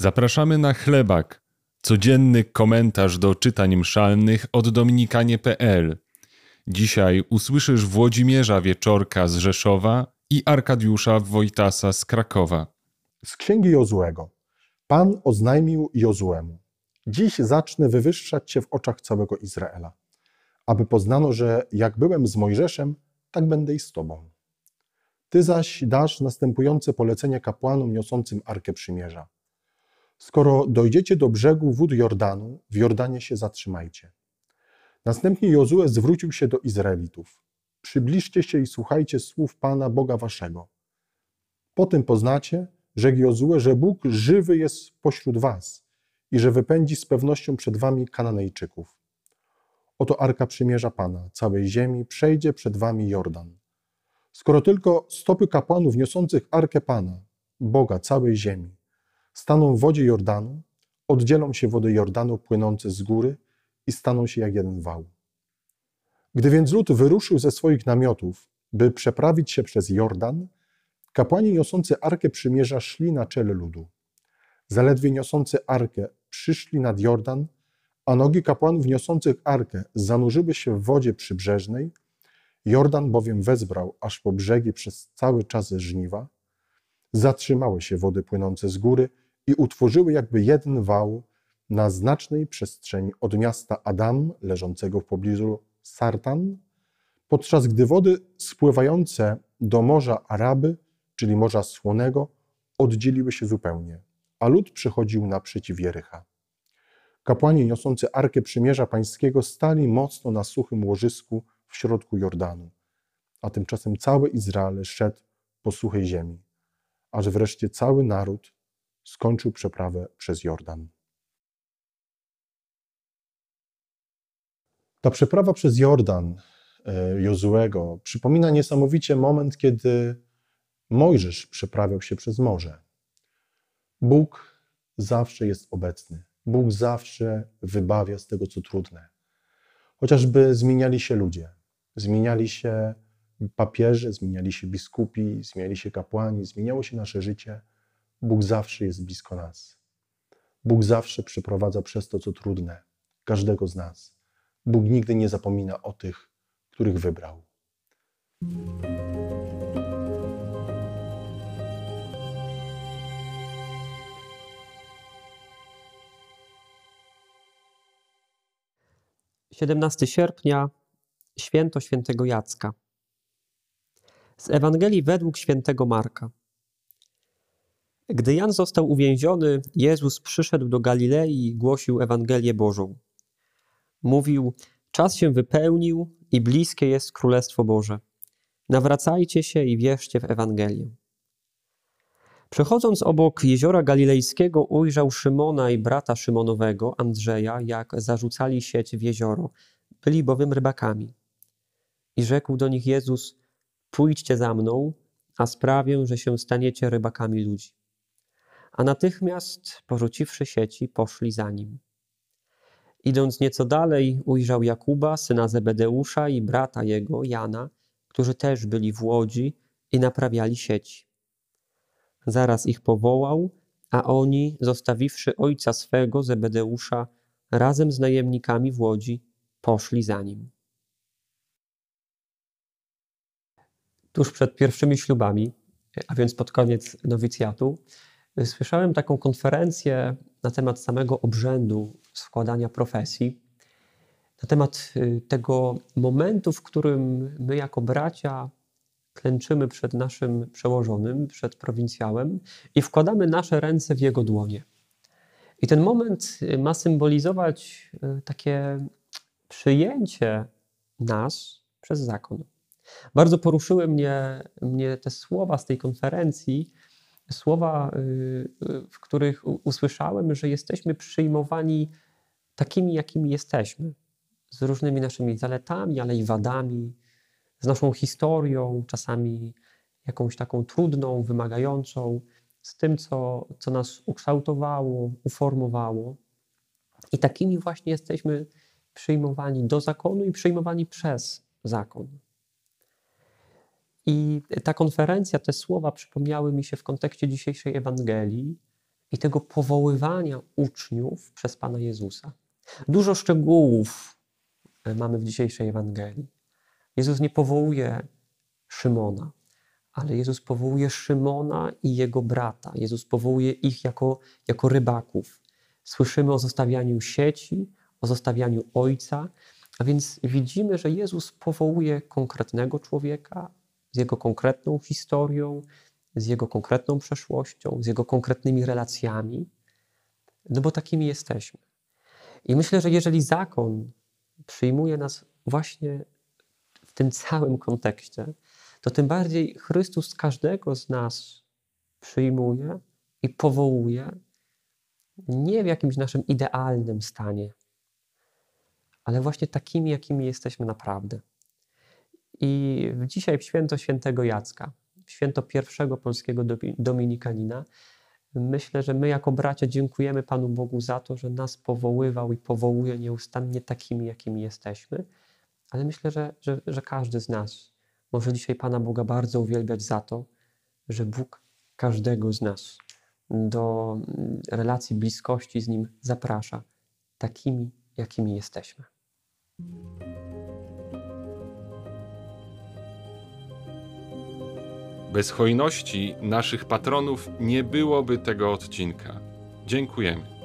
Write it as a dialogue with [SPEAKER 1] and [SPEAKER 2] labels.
[SPEAKER 1] Zapraszamy na chlebak, codzienny komentarz do czytań mszalnych od dominikanie.pl. Dzisiaj usłyszysz Włodzimierza Wieczorka z Rzeszowa i Arkadiusza Wojtasa z Krakowa.
[SPEAKER 2] Z księgi Jozłego. Pan oznajmił Jozłemu: Dziś zacznę wywyższać cię w oczach całego Izraela, aby poznano, że jak byłem z Mojżeszem, tak będę i z tobą. Ty zaś dasz następujące polecenie kapłanom niosącym Arkę Przymierza. Skoro dojdziecie do brzegu wód Jordanu, w Jordanie się zatrzymajcie. Następnie Jozue zwrócił się do Izraelitów. Przybliżcie się i słuchajcie słów Pana Boga waszego. Potem poznacie, rzekł Jozue, że Bóg żywy jest pośród was i że wypędzi z pewnością przed wami Kananejczyków. Oto Arka Przymierza Pana, całej ziemi, przejdzie przed wami Jordan. Skoro tylko stopy kapłanów niosących Arkę Pana, Boga całej ziemi, staną w wodzie Jordanu, oddzielą się wody Jordanu płynące z góry i staną się jak jeden wał. Gdy więc lud wyruszył ze swoich namiotów, by przeprawić się przez Jordan, kapłani niosący Arkę Przymierza szli na czele ludu. Zaledwie niosący Arkę przyszli nad Jordan, a nogi kapłanów niosących Arkę zanurzyły się w wodzie przybrzeżnej, Jordan bowiem wezbrał aż po brzegi przez cały czas żniwa, zatrzymały się wody płynące z góry i utworzyły jakby jeden wał na znacznej przestrzeni od miasta Adam, leżącego w pobliżu Sartan, podczas gdy wody spływające do Morza Araby, czyli Morza Słonego, oddzieliły się zupełnie, a lud przychodził naprzeciw Jerycha. Kapłani niosący Arkę Przymierza Pańskiego stali mocno na suchym łożysku w środku Jordanu, a tymczasem cały Izrael szedł po suchej ziemi, aż wreszcie cały naród skończył przeprawę przez Jordan. Ta przeprawa przez Jordan e, Jozuego przypomina niesamowicie moment, kiedy Mojżesz przeprawiał się przez morze. Bóg zawsze jest obecny. Bóg zawsze wybawia z tego, co trudne. Chociażby zmieniali się ludzie, zmieniali się papieże, zmieniali się biskupi, zmieniali się kapłani, zmieniało się nasze życie. Bóg zawsze jest blisko nas. Bóg zawsze przeprowadza przez to, co trudne, każdego z nas. Bóg nigdy nie zapomina o tych, których wybrał.
[SPEAKER 3] Siedemnasty sierpnia, święto świętego Jacka. Z Ewangelii według świętego Marka. Gdy Jan został uwięziony, Jezus przyszedł do Galilei i głosił Ewangelię Bożą. Mówił: Czas się wypełnił i bliskie jest Królestwo Boże. Nawracajcie się i wierzcie w Ewangelię. Przechodząc obok jeziora galilejskiego, ujrzał Szymona i brata Szymonowego, Andrzeja, jak zarzucali sieć w jezioro. Byli bowiem rybakami. I rzekł do nich Jezus: Pójdźcie za mną, a sprawię, że się staniecie rybakami ludzi. A natychmiast, porzuciwszy sieci, poszli za nim. Idąc nieco dalej, ujrzał Jakuba, syna Zebedeusza i brata jego, Jana, którzy też byli w łodzi i naprawiali sieci. Zaraz ich powołał, a oni, zostawiwszy ojca swego, Zebedeusza, razem z najemnikami w łodzi, poszli za nim. Tuż przed pierwszymi ślubami, a więc pod koniec nowicjatu, słyszałem taką konferencję na temat samego obrzędu składania profesji, na temat y, tego momentu, w którym my jako bracia klęczymy przed naszym przełożonym, przed prowincjałem i wkładamy nasze ręce w jego dłonie. I ten moment y, ma symbolizować y, takie przyjęcie nas przez zakon. Bardzo poruszyły mnie, mnie te słowa z tej konferencji, słowa, y, y, w których usłyszałem, że jesteśmy przyjmowani takimi, jakimi jesteśmy, z różnymi naszymi zaletami, ale i wadami, z naszą historią, czasami jakąś taką trudną, wymagającą, z tym, co, co nas ukształtowało, uformowało. I takimi właśnie jesteśmy przyjmowani do zakonu i przyjmowani przez zakon. I ta konferencja, te słowa przypomniały mi się w kontekście dzisiejszej Ewangelii, i tego powoływania uczniów przez Pana Jezusa. Dużo szczegółów e, mamy w dzisiejszej Ewangelii. Jezus nie powołuje Szymona, ale Jezus powołuje Szymona i jego brata. Jezus powołuje ich jako, jako rybaków. Słyszymy o zostawianiu sieci, o zostawianiu ojca, a więc widzimy, że Jezus powołuje konkretnego człowieka z jego konkretną historią, z jego konkretną przeszłością, z jego konkretnymi relacjami, no bo takimi jesteśmy. I myślę, że jeżeli zakon przyjmuje nas właśnie w tym całym kontekście, to tym bardziej Chrystus każdego z nas przyjmuje i powołuje nie w jakimś naszym idealnym stanie, ale właśnie takimi, jakimi jesteśmy naprawdę. I dzisiaj w święto świętego Jacka, w święto pierwszego polskiego dominikanina, myślę, że my jako bracia dziękujemy Panu Bogu za to, że nas powoływał i powołuje nieustannie takimi, jakimi jesteśmy, ale myślę, że, że, że każdy z nas może dzisiaj Pana Boga bardzo uwielbiać za to, że Bóg każdego z nas do relacji bliskości z Nim zaprasza, takimi, jakimi jesteśmy.
[SPEAKER 1] Bez hojności naszych patronów nie byłoby tego odcinka. Dziękujemy.